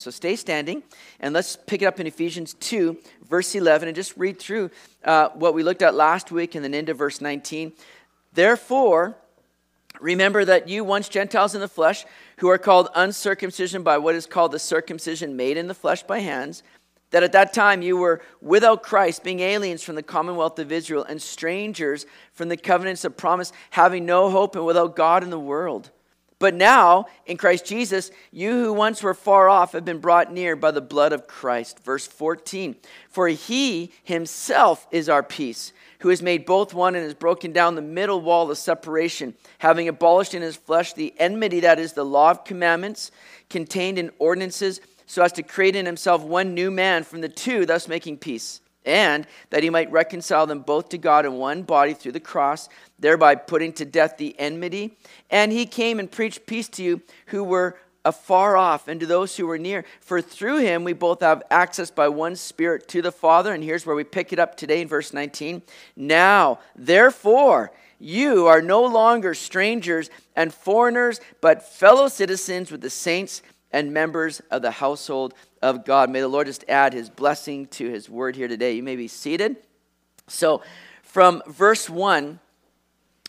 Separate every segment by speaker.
Speaker 1: So stay standing, and let's pick it up in Ephesians 2, verse 11, and just read through uh, what we looked at last week and then into verse 19. Therefore, remember that you once Gentiles in the flesh, who are called uncircumcision by what is called the circumcision made in the flesh by hands, that at that time you were without Christ, being aliens from the commonwealth of Israel and strangers from the covenants of promise, having no hope and without God in the world. But now, in Christ Jesus, you who once were far off have been brought near by the blood of Christ. Verse 14 For he himself is our peace, who has made both one and has broken down the middle wall of separation, having abolished in his flesh the enmity that is the law of commandments contained in ordinances, so as to create in himself one new man from the two, thus making peace and that he might reconcile them both to God in one body through the cross, thereby putting to death the enmity. And he came and preached peace to you who were afar off and to those who were near. For through him we both have access by one Spirit to the Father. And here's where we pick it up today in verse 19. Now, therefore, you are no longer strangers and foreigners, but fellow citizens with the saints and members of the household of God. May the Lord just add his blessing to his word here today. You may be seated. So, from verse 1,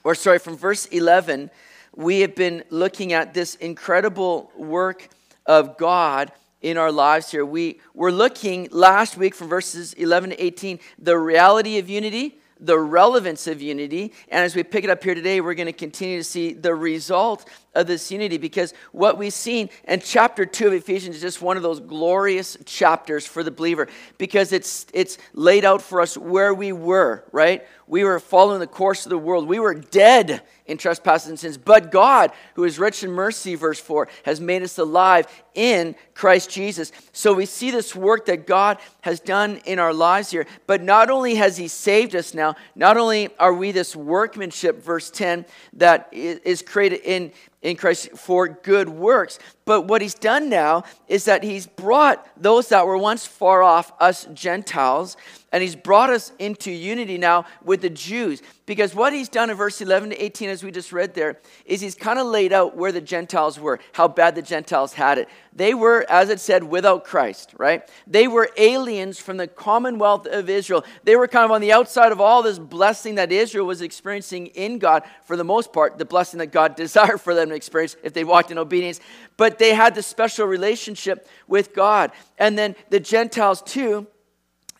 Speaker 1: or sorry, from verse 11, we have been looking at this incredible work of God in our lives here. We were looking last week from verses 11 to 18, the reality of unity the relevance of unity. And as we pick it up here today, we're going to continue to see the result of this unity because what we've seen in chapter 2 of Ephesians is just one of those glorious chapters for the believer because it's it's laid out for us where we were, right? We were following the course of the world. We were dead in trespasses and sins, but God, who is rich in mercy verse 4, has made us alive in Christ Jesus. So we see this work that God has done in our lives here, but not only has he saved us now, not only are we this workmanship verse 10 that is created in in Christ for good works. But what he's done now is that he's brought those that were once far off, us Gentiles, and he's brought us into unity now with the Jews. Because what he's done in verse 11 to 18, as we just read there, is he's kind of laid out where the Gentiles were, how bad the Gentiles had it. They were, as it said, without Christ, right? They were aliens from the commonwealth of Israel. They were kind of on the outside of all this blessing that Israel was experiencing in God, for the most part, the blessing that God desired for them to experience if they walked in obedience. But they had this special relationship with God. And then the Gentiles, too,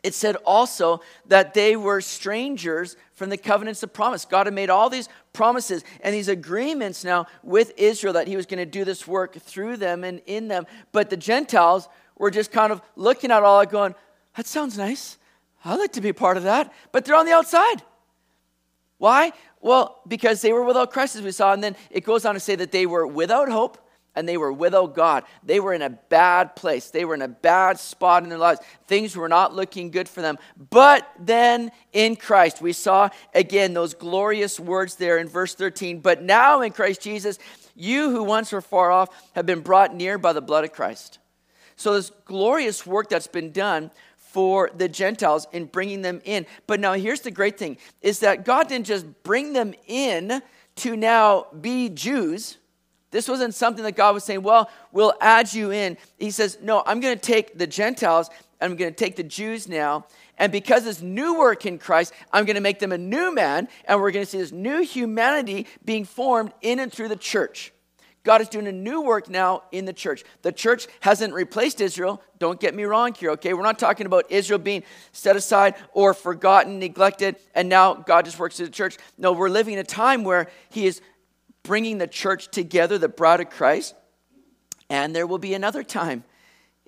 Speaker 1: it said also that they were strangers from the covenants of promise. God had made all these promises and these agreements now with Israel that he was going to do this work through them and in them. But the Gentiles were just kind of looking at all that going, that sounds nice. I'd like to be part of that. But they're on the outside. Why? Well, because they were without Christ, as we saw. And then it goes on to say that they were without hope and they were without oh, God. They were in a bad place. They were in a bad spot in their lives. Things were not looking good for them. But then in Christ, we saw again those glorious words there in verse 13. But now in Christ Jesus, you who once were far off have been brought near by the blood of Christ. So, this glorious work that's been done for the Gentiles in bringing them in. But now here's the great thing is that God didn't just bring them in to now be Jews this wasn't something that God was saying, well, we'll add you in. He says, no, I'm going to take the Gentiles, and I'm going to take the Jews now. And because this new work in Christ, I'm going to make them a new man, and we're going to see this new humanity being formed in and through the church. God is doing a new work now in the church. The church hasn't replaced Israel. Don't get me wrong here, okay? We're not talking about Israel being set aside or forgotten, neglected, and now God just works through the church. No, we're living in a time where He is bringing the church together, the bride of Christ. And there will be another time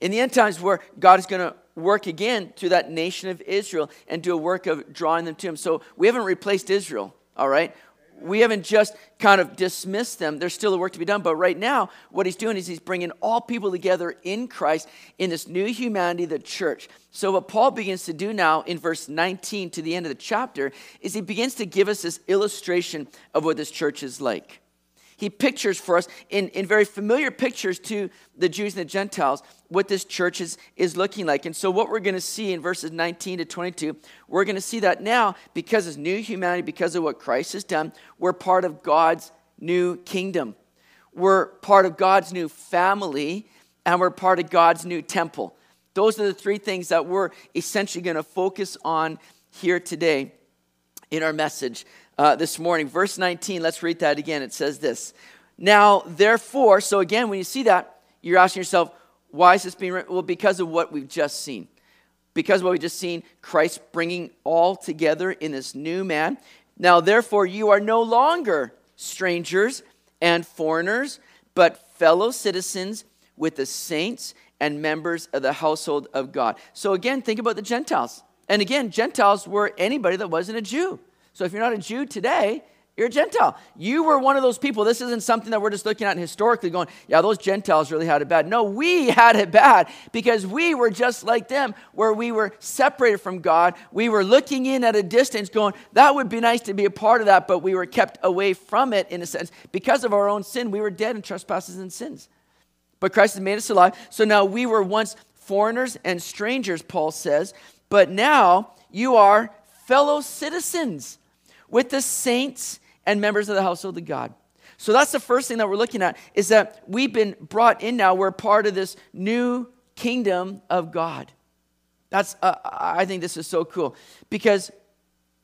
Speaker 1: in the end times where God is going to work again through that nation of Israel and do a work of drawing them to Him. So we haven't replaced Israel, all right? We haven't just kind of dismissed them. There's still a work to be done. But right now, what He's doing is He's bringing all people together in Christ in this new humanity, the church. So, what Paul begins to do now in verse 19 to the end of the chapter is he begins to give us this illustration of what this church is like he pictures for us in, in very familiar pictures to the Jews and the Gentiles what this church is, is looking like. And so, what we're going to see in verses 19 to 22, we're going to see that now because of new humanity, because of what Christ has done, we're part of God's new kingdom. We're part of God's new family. and we're part of God's new temple. Those are the three things that we're essentially going to focus on here today in our message uh, this morning. Verse 19, let's read that again. It says this Now, therefore, so again, when you see that, you're asking yourself, why is this being written? Well, because of what we've just seen. Because what we've just seen, Christ bringing all together in this new man. Now, therefore, you are no longer strangers and foreigners, but fellow citizens with the saints and members of the household of God. So, again, think about the Gentiles. And again, Gentiles were anybody that wasn't a Jew. So, if you're not a Jew today, you're a Gentile. You were one of those people. This isn't something that we're just looking at historically going, yeah, those Gentiles really had it bad. No, we had it bad because we were just like them, where we were separated from God. We were looking in at a distance going, that would be nice to be a part of that, but we were kept away from it in a sense. Because of our own sin, we were dead in trespasses and sins. But Christ has made us alive. So now we were once foreigners and strangers, Paul says, but now you are fellow citizens with the saints and members of the household of God. So that's the first thing that we're looking at is that we've been brought in now. We're part of this new kingdom of God. That's uh, I think this is so cool because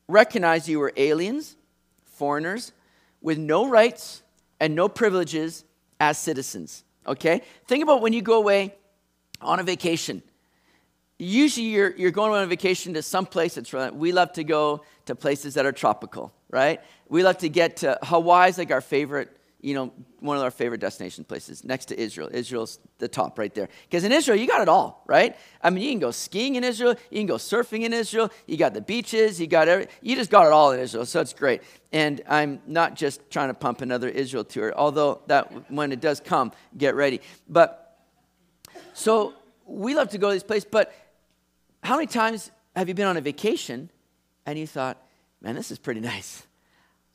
Speaker 1: recognize you were aliens, foreigners with no rights and no privileges as citizens. Okay? Think about when you go away on a vacation. Usually you're, you're going on a vacation to some place that's we love to go to places that are tropical, right? We love to get to Hawaii's like our favorite, you know, one of our favorite destination places next to Israel. Israel's the top right there. Because in Israel, you got it all, right? I mean, you can go skiing in Israel, you can go surfing in Israel, you got the beaches, you got every, you just got it all in Israel, so it's great. And I'm not just trying to pump another Israel tour, although that when it does come, get ready. But so we love to go to this place, but how many times have you been on a vacation and you thought, man, this is pretty nice?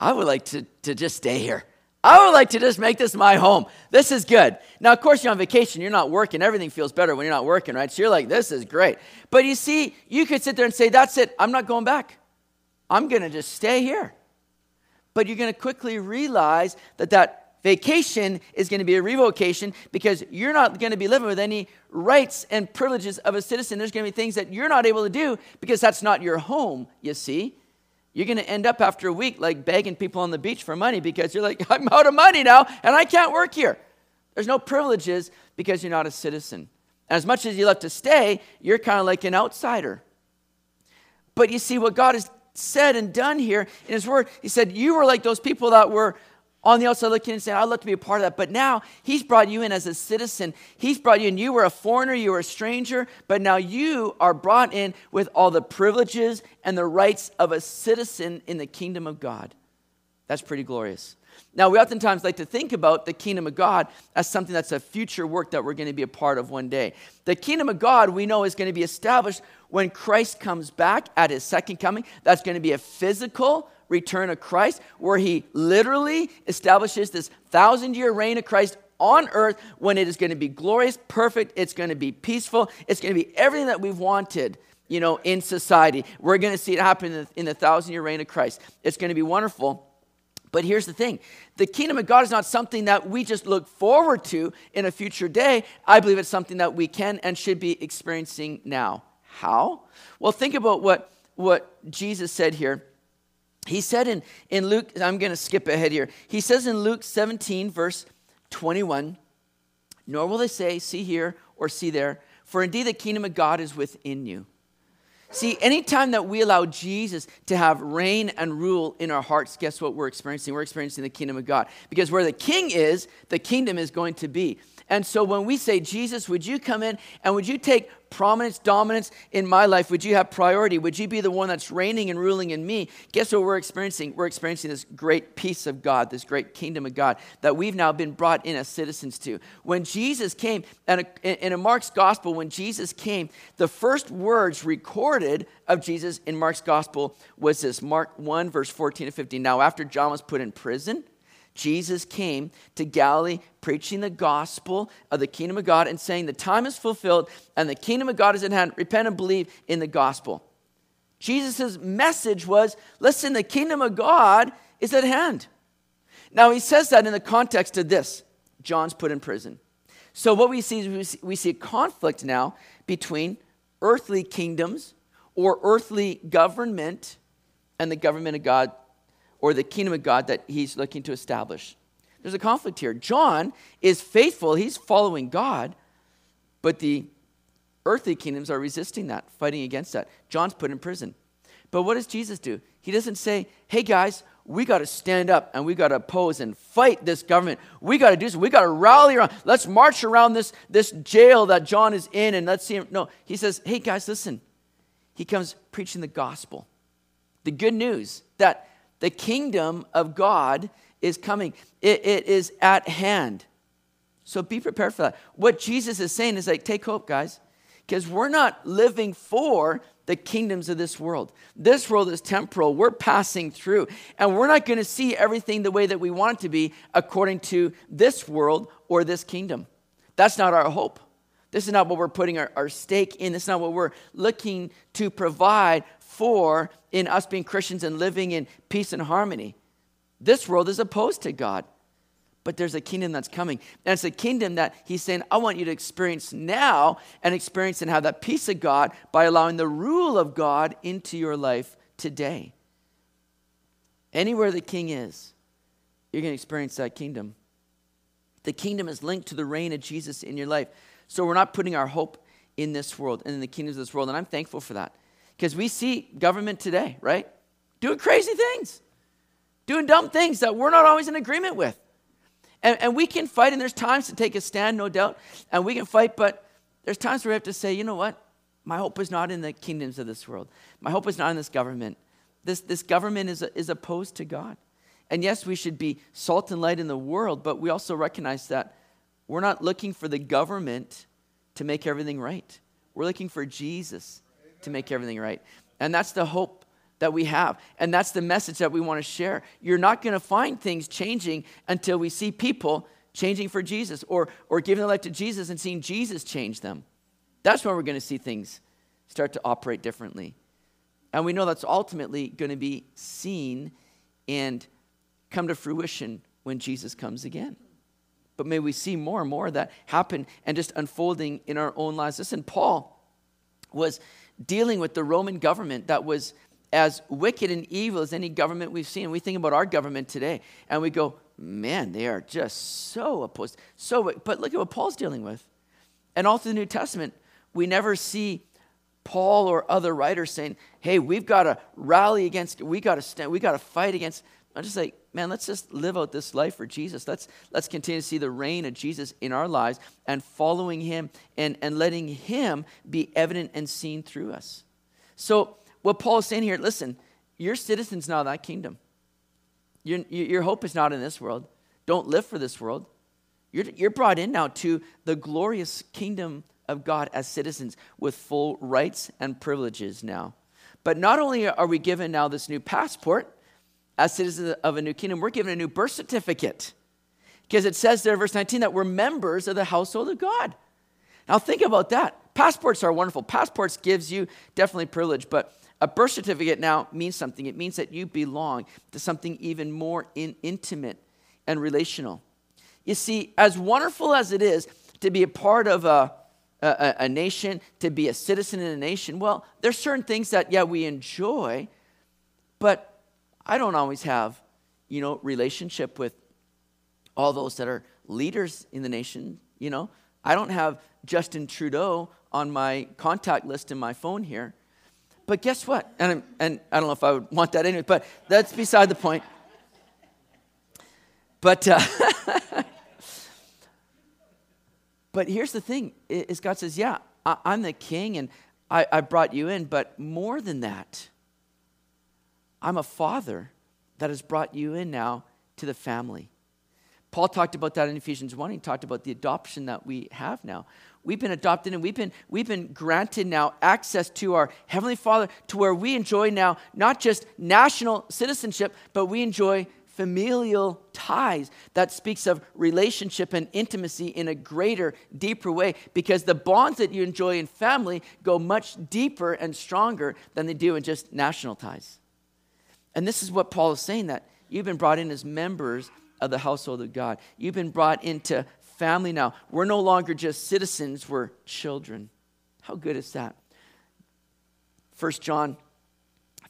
Speaker 1: I would like to, to just stay here. I would like to just make this my home. This is good. Now, of course, you're on vacation, you're not working. Everything feels better when you're not working, right? So you're like, this is great. But you see, you could sit there and say, that's it, I'm not going back. I'm going to just stay here. But you're going to quickly realize that that vacation is going to be a revocation because you're not going to be living with any rights and privileges of a citizen. There's going to be things that you're not able to do because that's not your home, you see. You're going to end up after a week like begging people on the beach for money because you're like, I'm out of money now and I can't work here. There's no privileges because you're not a citizen. As much as you love to stay, you're kind of like an outsider. But you see, what God has said and done here in His Word, He said, You were like those people that were on the outside looking and saying, I'd love to be a part of that. But now he's brought you in as a citizen. He's brought you in. You were a foreigner, you were a stranger, but now you are brought in with all the privileges and the rights of a citizen in the kingdom of God. That's pretty glorious. Now, we oftentimes like to think about the kingdom of God as something that's a future work that we're going to be a part of one day. The kingdom of God, we know, is going to be established when Christ comes back at his second coming. That's going to be a physical, return of Christ, where he literally establishes this thousand year reign of Christ on earth when it is going to be glorious, perfect, it's going to be peaceful, it's going to be everything that we've wanted. You know, in society, we're going to see it happen in the, in the thousand year reign of Christ. It's going to be wonderful. But here's the thing the kingdom of God is not something that we just look forward to in a future day. I believe it's something that we can and should be experiencing now. How? Well, think about what, what Jesus said here he said in, in Luke, I'm going to skip ahead here. He says in Luke 17, verse 21, Nor will they say, See here or see there, for indeed the kingdom of God is within you. See, anytime that we allow Jesus to have reign and rule in our hearts, guess what we're experiencing? We're experiencing the kingdom of God. Because where the king is, the kingdom is going to be. And so when we say, Jesus, would you come in and would you take prominence, dominance in my life? Would you have priority? Would you be the one that's reigning and ruling in me? Guess what we're experiencing? We're experiencing this great peace of God, this great kingdom of God that we've now been brought in as citizens to. When Jesus came, and in Mark's gospel, when Jesus came, the first words recorded of Jesus in Mark's gospel was this Mark 1, verse 14 to 15. Now, after John was put in prison, Jesus came to Galilee preaching the gospel of the kingdom of God and saying, The time is fulfilled and the kingdom of God is at hand. Repent and believe in the gospel. Jesus' message was listen, the kingdom of God is at hand. Now, he says that in the context of this John's put in prison. So, what we see is we see, a conflict now between earthly kingdoms or earthly government and the government of God or the kingdom of God that he's looking to establish. There's a conflict here. John is faithful, he's following God, but the earthly kingdoms are resisting that, fighting against that. John's put in prison. But what does Jesus do? He doesn't say, hey guys, we got to stand up and we got to oppose and fight this government. We got to do so. We got to rally around. Let's march around this, this jail that John is in and let's see him. No, he says, hey guys, listen. He comes preaching the gospel, the good news that the kingdom of God is coming, it, it is at hand. So be prepared for that. What Jesus is saying is like, take hope, guys, because we're not living for the kingdoms of this world. This world is temporal. We're passing through, and we're not going to see everything the way that we want it to be according to this world or this kingdom. That's not our hope. This is not what we're putting our, our stake in. This is not what we're looking to provide for in us being Christians and living in peace and harmony. This world is opposed to God but there's a kingdom that's coming. And it's a kingdom that he's saying, I want you to experience now and experience and have that peace of God by allowing the rule of God into your life today. Anywhere the king is, you're going to experience that kingdom. The kingdom is linked to the reign of Jesus in your life. So we're not putting our hope in this world and in the kingdoms of this world. And I'm thankful for that. Because we see government today, right? Doing crazy things, doing dumb things that we're not always in agreement with. And, and we can fight, and there's times to take a stand, no doubt, and we can fight, but there's times where we have to say, you know what? My hope is not in the kingdoms of this world. My hope is not in this government. This, this government is, is opposed to God. And yes, we should be salt and light in the world, but we also recognize that we're not looking for the government to make everything right. We're looking for Jesus to make everything right. And that's the hope that we have. And that's the message that we want to share. You're not going to find things changing until we see people changing for Jesus or, or giving their life to Jesus and seeing Jesus change them. That's when we're going to see things start to operate differently. And we know that's ultimately going to be seen and come to fruition when Jesus comes again. But may we see more and more of that happen and just unfolding in our own lives. Listen, Paul was dealing with the Roman government that was as wicked and evil as any government we've seen. We think about our government today and we go, man, they are just so opposed. So, but look at what Paul's dealing with. And all through the New Testament, we never see Paul or other writers saying, hey, we've got to rally against, we got to stand, we got to fight against. I'm just like, man, let's just live out this life for Jesus. Let's, let's continue to see the reign of Jesus in our lives and following him and, and letting him be evident and seen through us. So, what Paul is saying here listen, you're citizens now of that kingdom. Your, your hope is not in this world. Don't live for this world. You're, you're brought in now to the glorious kingdom of God as citizens with full rights and privileges now. But not only are we given now this new passport as citizens of a new kingdom, we're given a new birth certificate. Because it says there, verse 19, that we're members of the household of God. Now think about that. Passports are wonderful. Passports gives you definitely privilege, but a birth certificate now means something. It means that you belong to something even more in, intimate and relational. You see, as wonderful as it is to be a part of a, a, a nation, to be a citizen in a nation, well, there's certain things that, yeah, we enjoy, but I don't always have, you know, relationship with all those that are leaders in the nation, you know. I don't have Justin Trudeau on my contact list in my phone here. But guess what? And, and I don't know if I would want that anyway, but that's beside the point. But, uh, but here's the thing is God says, yeah, I, am the king and I, I brought you in, but more than that, I'm a father that has brought you in now to the family. Paul talked about that in Ephesians 1. He talked about the adoption that we have now. We've been adopted and we've been, we've been granted now access to our Heavenly Father to where we enjoy now not just national citizenship, but we enjoy familial ties that speaks of relationship and intimacy in a greater, deeper way because the bonds that you enjoy in family go much deeper and stronger than they do in just national ties. And this is what Paul is saying that you've been brought in as members of the household of God. You've been brought into family now. We're no longer just citizens, we're children. How good is that? 1 John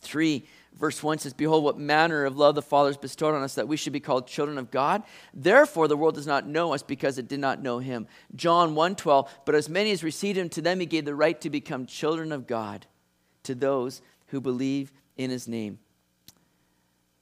Speaker 1: 3, verse 1 says, Behold, what manner of love the Father has bestowed on us that we should be called children of God. Therefore, the world does not know us because it did not know him. John 1 12, But as many as received him, to them he gave the right to become children of God, to those who believe in his name.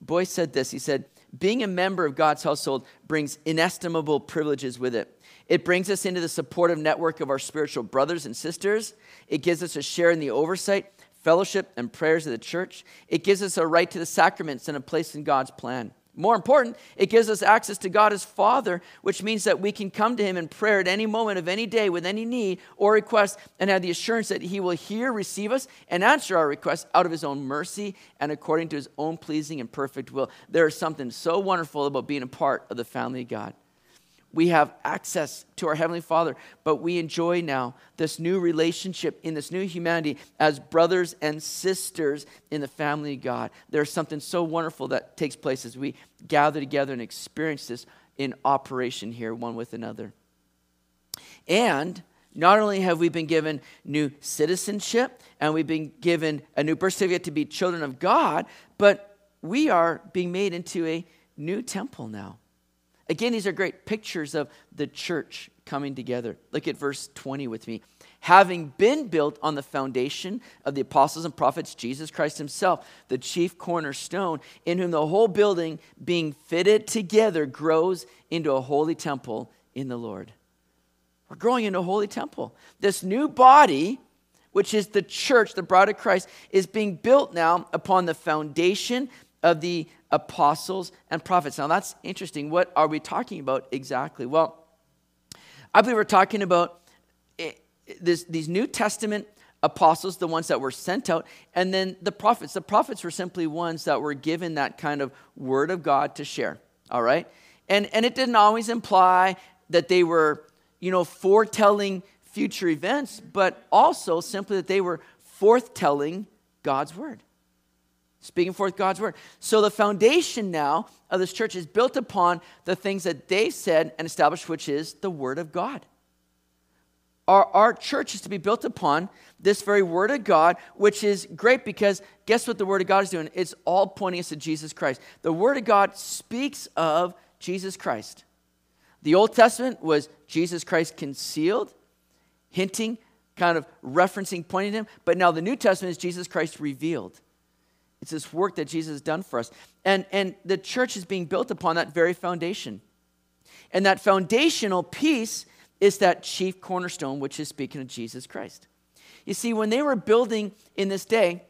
Speaker 1: Boice said this He said, Being a member of God's household brings inestimable privileges with it. It brings us into the supportive network of our spiritual brothers and sisters. It gives us a share in the oversight, fellowship, and prayers of the church. It gives us a right to the sacraments and a place in God's plan. More important, it gives us access to God as Father, which means that we can come to Him in prayer at any moment of any day with any need or request and have the assurance that He will hear, receive us, and answer our requests out of His own mercy and according to His own pleasing and perfect will. There is something so wonderful about being a part of the family of God we have access to our Heavenly Father, but we enjoy now this new relationship in this new humanity as brothers and sisters in the family of God. There's something so wonderful that takes place as we gather together and experience this in operation here, one with another. And not only have we been given new citizenship and we've been given a new birth certificate to be children of God, but we are being made into a new temple now. Again, these are great pictures of the church coming together. Look at verse 20 with me. Having been built on the foundation of the apostles and prophets, Jesus Christ Himself, the chief cornerstone, in whom the whole building, being fitted together, grows into a holy temple in the Lord. We're growing into a holy temple. This new body, which is the church, the bride of Christ, is being built now upon the foundation of the apostles and prophets. Now that's interesting. What are we talking about exactly? Well, I believe we're talking about eh, this, these New Testament apostles, the ones that were sent out, and then the prophets. The prophets were simply ones that were given that kind of word of God to share. All right? And, and it didn't always imply that they were, you know, foretelling future events, but also simply that they were forthtelling God's word speaking forth God's word. So the foundation now of this church is built upon the things that they said and established, which is the word of God. Our, our church is to be built upon this very word of God, which is great because guess what the word of God is doing? It's all pointing us to Jesus Christ. The word of God speaks of Jesus Christ. The Old Testament was Jesus Christ concealed, hinting, kind of referencing, pointing to him. But now the New Testament is Jesus Christ revealed. It's this work that Jesus has done for us. And, and the church is being built upon that very foundation. And that foundational piece is that chief cornerstone, which is speaking of Jesus Christ. You see, when they were building in this day,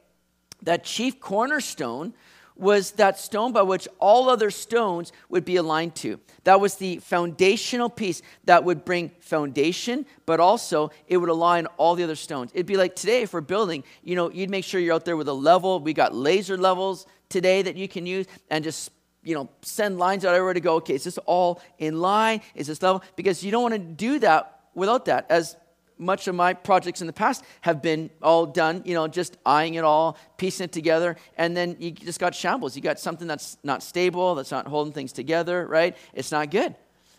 Speaker 1: that chief cornerstone was that stone by which all other stones would be aligned to. That was the foundational piece that would bring foundation, but also it would align all the other stones. It'd be like today, if we're building, you know, you'd make sure you're out there with a level. We got laser levels today that you can use and just you know, send lines out everywhere to go, okay, is this all in line? Is this level? Because you don't want to do that without that. As much of my projects in the past have been all done, you know, just eyeing it all, piecing it together, and then you just got shambles. You got something that's not stable, that's not holding things together, right? It's not good.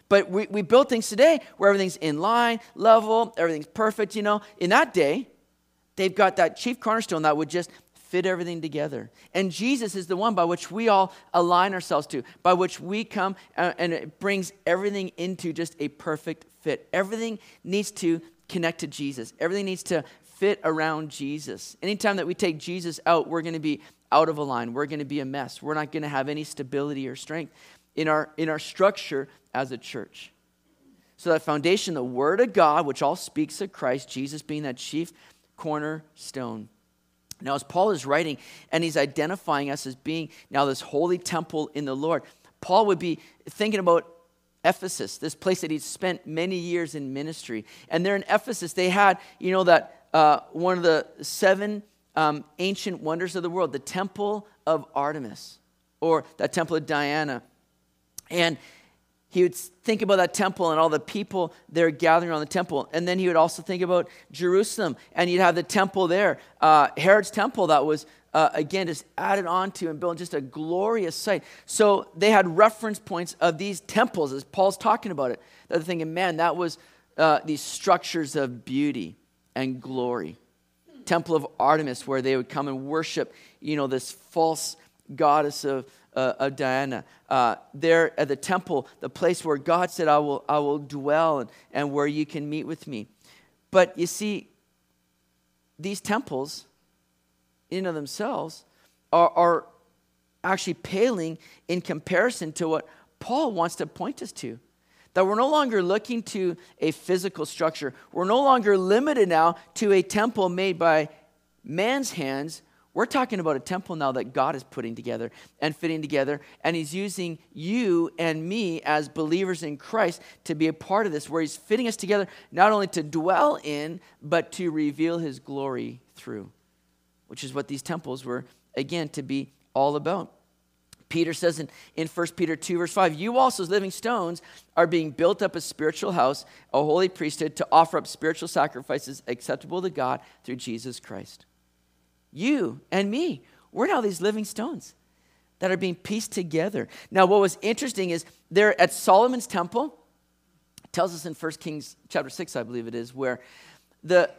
Speaker 1: But we, we build things today where everything's in line, level, everything's perfect, you know. In that day, they've got that chief cornerstone that would just fit everything together. And Jesus is the one by which we all align ourselves to, by which we come uh, and it brings everything into just a perfect fit. Everything needs to connect to Jesus. Everything needs to fit around Jesus. Anytime that we take Jesus out, we're going to be out of a line. We're going to be a mess. We're not going to have any stability or strength in our, in our structure as a church. So, that foundation, the Word of God, which all speaks of Christ, Jesus being that chief cornerstone. Now, as Paul is writing and he's identifying us as being now this holy temple in the Lord, Paul would be thinking about Ephesus, this place that he'd spent many years in ministry. And there in Ephesus, they had, you know, that uh, one of the seven um, ancient wonders of the world, the Temple of Artemis, or that Temple of Diana. And he would think about that temple and all the people there gathering around the temple. And then he would also think about Jerusalem, and you'd have the temple there, uh, Herod's temple that was, uh, again, just added onto and built just a glorious sight. So they had reference points of these temples as Paul's talking about it. They're thinking, man, that was uh, these structures of beauty and glory. Temple of Artemis, where they would come and worship, you know, this false goddess of uh, of Diana. Uh, there at the temple, the place where God said, I will, I will dwell and, and where you can meet with me. But you see, these temples, in and of themselves, are, are actually paling in comparison to what Paul wants to point us to. That we're no longer looking to a physical structure. We're no longer limited now to a temple made by man's hands, we're talking about a temple now that God is putting together and fitting together, and He's using you and me as believers in Christ to be a part of this, where He's fitting us together not only to dwell in, but to reveal His glory through, which is what these temples were, again, to be all about. Peter says in, in 1 Peter 2, verse 5, You also, as living stones, are being built up a spiritual house, a holy priesthood, to offer up spiritual sacrifices acceptable to God through Jesus Christ you and me. We're now these living stones that are being pieced together. Now, what was interesting is there at Solomon's temple, tells us in 1 Kings chapter 6, I believe it is, where the,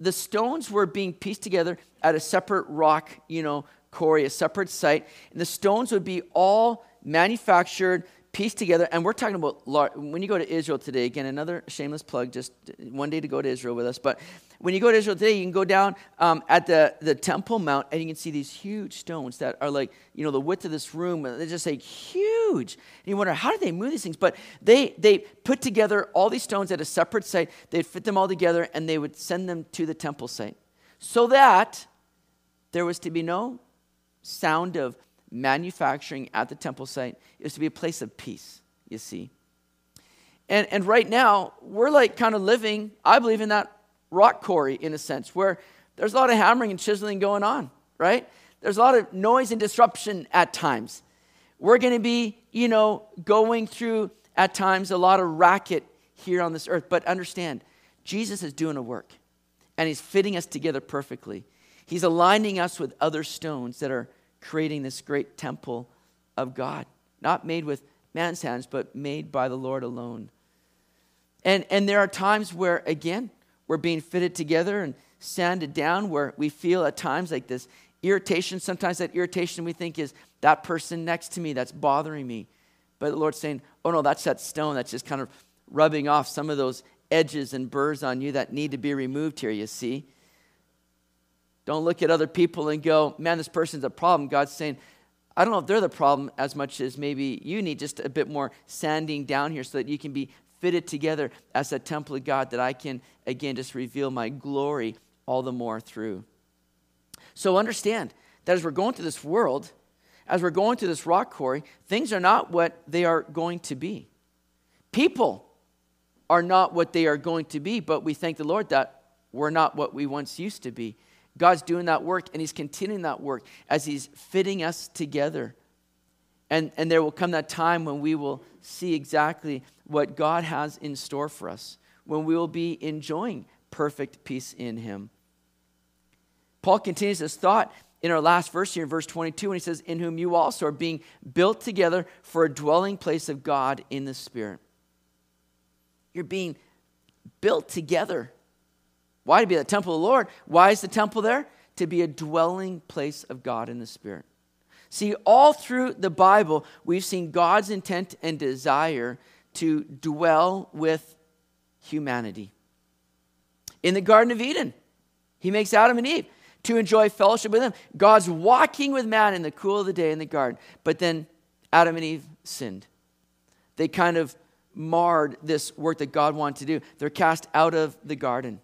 Speaker 1: the stones were being pieced together at a separate rock, you know, quarry, a separate site. And the stones would be all manufactured, pieced together. And we're talking about, when you go to Israel today, again, another shameless plug, just one day to go to Israel with us. But when you go to Israel today, you can go down um, at the, the Temple Mount and you can see these huge stones that are like, you know, the width of this room. They're just like huge. And you wonder, how did they move these things? But they, they put together all these stones at a separate site. They'd fit them all together and they would send them to the temple site so that there was to be no sound of manufacturing at the temple site. It was to be a place of peace, you see. And, and right now, we're like kind of living, I believe, in that rock quarry in a sense, where there's a lot of hammering and chiseling going on, right? There's a lot of noise and disruption at times. We're going to be, you know, going through at times a lot of racket here on this earth. But understand, Jesus is doing a work and he's fitting us together perfectly. He's aligning us with other stones that are creating this great temple of God, not made with man's hands, but made by the Lord alone. And, and there are times where, again, we're being fitted together and sanded down where we feel at times like this irritation. Sometimes that irritation we think is that person next to me that's bothering me. But the Lord's saying, oh no, that's that stone that's just kind of rubbing off some of those edges and burrs on you that need to be removed here, you see. Don't look at other people and go, man, this person's a problem. God's saying, I don't know if they're the problem as much as maybe you need just a bit more sanding down here so that you can be fitted together as a temple of God that I can, again, just reveal my glory all the more through. So understand that as we're going through this world, as we're going through this rock quarry, things are not what they are going to be. People are not what they are going to be, but we thank the Lord that we're not what we once used to be. God's doing that work and He's continuing that work as He's fitting us together. And, and there will come that time when we will see exactly what God has in store for us, when we will be enjoying perfect peace in Him. Paul continues this thought in our last verse here in verse 22 when he says, In whom you also are being built together for a dwelling place of God in the Spirit. You're being built together. Why to be the temple of the Lord? Why is the temple there? To be a dwelling place of God in the Spirit. See, all through the Bible, we've seen God's intent and desire to dwell with humanity. In the Garden of Eden, He makes Adam and Eve to enjoy fellowship with Him. God's walking with man in the cool of the day in the garden, but then Adam and Eve sinned. They kind of marred this work that God wanted to do. They're cast out of the garden.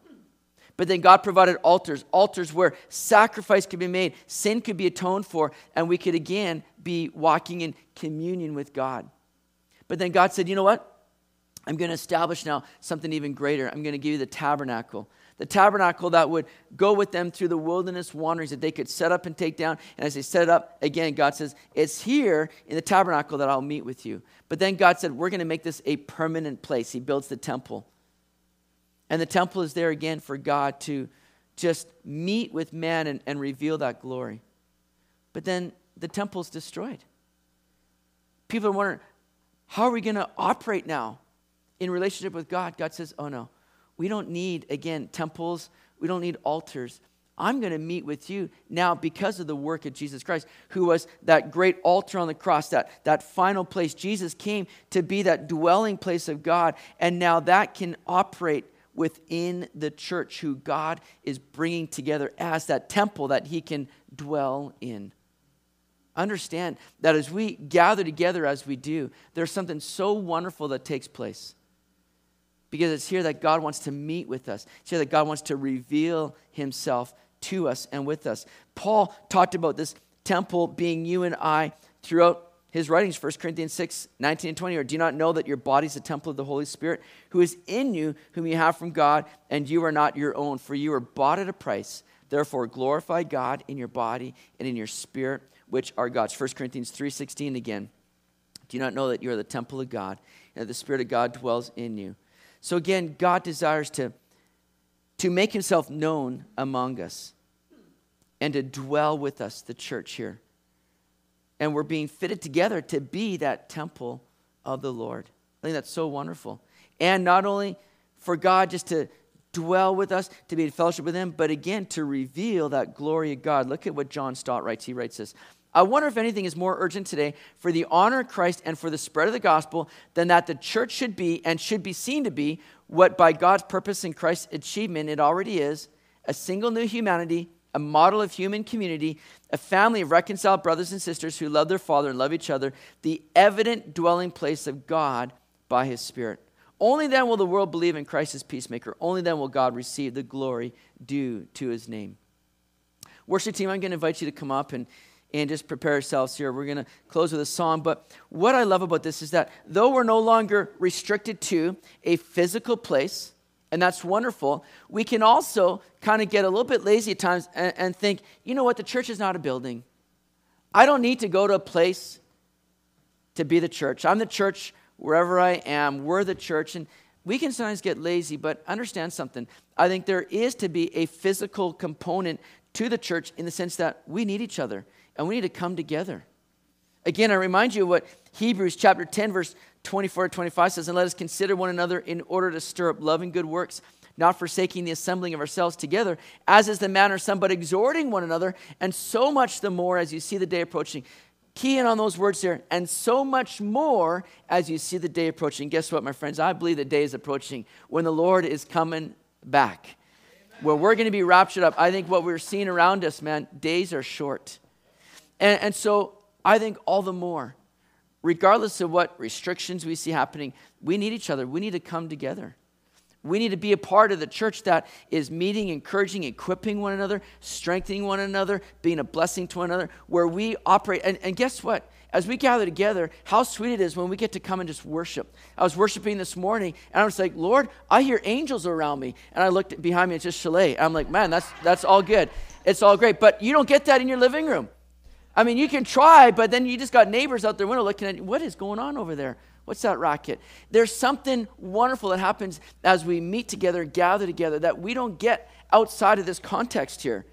Speaker 1: But then God provided altars, altars where sacrifice could be made, sin could be atoned for, and we could again be walking in communion with God. But then God said, you know what? I'm going to establish now something even greater. I'm going to give you the tabernacle. The tabernacle that would go with them through the wilderness wanderings that they could set up and take down. And as they set it up, again, God says, It's here in the tabernacle that I'll meet with you. But then God said, We're going to make this a permanent place. He builds the temple. And the temple is there again for God to just meet with man and, and reveal that glory. But then the temple's destroyed. People are wondering, how are we going to operate now in relationship with God? God says, oh no, we don't need, again, temples, we don't need altars. I'm going to meet with you now because of the work of Jesus Christ, who was that great altar on the cross, that, that final place. Jesus came to be that dwelling place of God, and now that can operate within the church, who God is bringing together as that temple that He can dwell in. Understand that as we gather together as we do, there's something so wonderful that takes place because it's here that God wants to meet with us. It's here that God wants to reveal himself to us and with us. Paul talked about this temple being you and I throughout his writings, 1 Corinthians 6, 19 and 20. Or do you not know that your body is a temple of the Holy Spirit who is in you, whom you have from God, and you are not your own? For you are bought at a price. Therefore, glorify God in your body and in your spirit, which are God's. 1 Corinthians 3, 16 again. Do you not know that you are the temple of God, and that the Spirit of God dwells in you? So again, God desires to, to make himself known among us and to dwell with us, the church here. And we're being fitted together to be that temple of the Lord. I think that's so wonderful. And not only for God just to dwell with us, to be in fellowship with Him, but again to reveal that glory of God. Look at what John Stott writes. He writes this I wonder if anything is more urgent today for the honor of Christ and for the spread of the gospel than that the church should be and should be seen to be what by God's purpose and Christ's achievement it already is a single new humanity, a model of human community, a family of reconciled brothers and sisters who love their Father and love each other, the evident dwelling place of God by His Spirit. Only then will the world believe in Christ as peacemaker. Only then will God receive the glory due to His name. Worship team, I'm going to invite you to come up and and just prepare ourselves here. We're going to close with a song. But what I love about this is that though we're no longer restricted to a physical place, and that's wonderful, we can also kind of get a little bit lazy at times and, and think, you know what, the church is not a building. I don't need to go to a place to be the church. I'm the church wherever I am. We're the church. And we can sometimes get lazy, but understand something. I think there is to be a physical component to the church in the sense that we need each other and we need to come together. Again, I remind you of what Hebrews chapter 10, verse 24 to 25 says, And let us consider one another in order to stir up love and good works, not forsaking the assembling of ourselves together, as is the manner of some, but exhorting one another, and so much the more as you see the day approaching. Key in on those words there, and so much more as you see the day approaching. Guess what, my friends? I believe the day is approaching when the Lord is coming back. Where we're going to be raptured up. I think what we're seeing around us, man, days are short. And, and so I think all the more, regardless of what restrictions we see happening, we need each other. We need to come together. We need to be a part of the church that is meeting, encouraging, equipping one another, strengthening one another, being a blessing to one another, where we operate. And, and guess what? As we gather together, how sweet it is when we get to come and just worship. I was worshiping this morning, and I was like, Lord, I hear angels around me. And I looked behind me, it's just chalet. I'm like, man, that's, that's all good. It's all great. But you don't get that in your living room. I mean, you can try, but then you just got neighbors out their window looking at you. What is going on over there? What's that racket? There's something wonderful that happens as we meet together, gather together, that we don't get outside of this context here,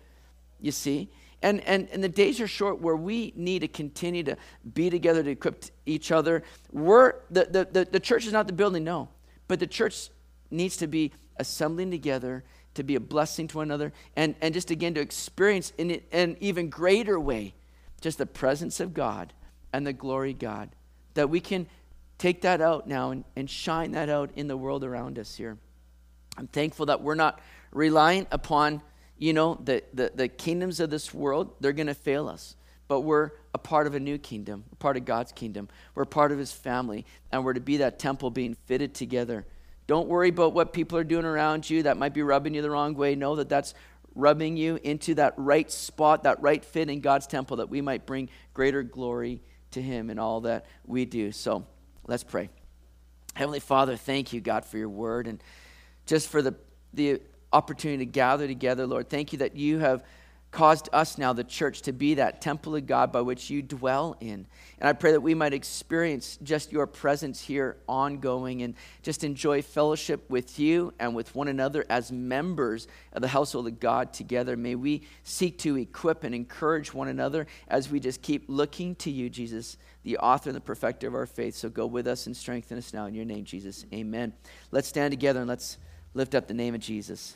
Speaker 1: you see? And, and, and the days are short where we need to continue to be together to equip each other. We're, the, the, the, the church is not the building, no. But the church needs to be assembling together to be a blessing to one another and, and just again to experience in an even greater way just the presence of God and the glory God. That we can take that out now and, and shine that out in the world around us here. I'm thankful that we're not reliant upon, you know, the, the, the kingdoms of this world. They're going to fail us. But we're a part of a new kingdom, a part of God's kingdom. We're part of his family, and we're to be that temple being fitted together. Don't worry about what people are doing around you that might be rubbing you the wrong way. Know that that's rubbing you into that right spot, that right fit in God's temple, that we might bring greater glory to Him in all that we do. So let's pray. Heavenly Father, thank you, God, for your word and just for the, the opportunity to gather together, Lord. Thank you that you have caused us now, the church, to be that temple of God by which you dwell in. And I pray that we might experience just your presence here ongoing and just enjoy fellowship with you and with one another as members of the household of God together. May we seek to equip and encourage one another as we just keep looking to you, Jesus, the author and the perfecter of our faith. So go with us and strengthen us now in your name, Jesus. Amen. Let's stand together and let's lift up the name of Jesus.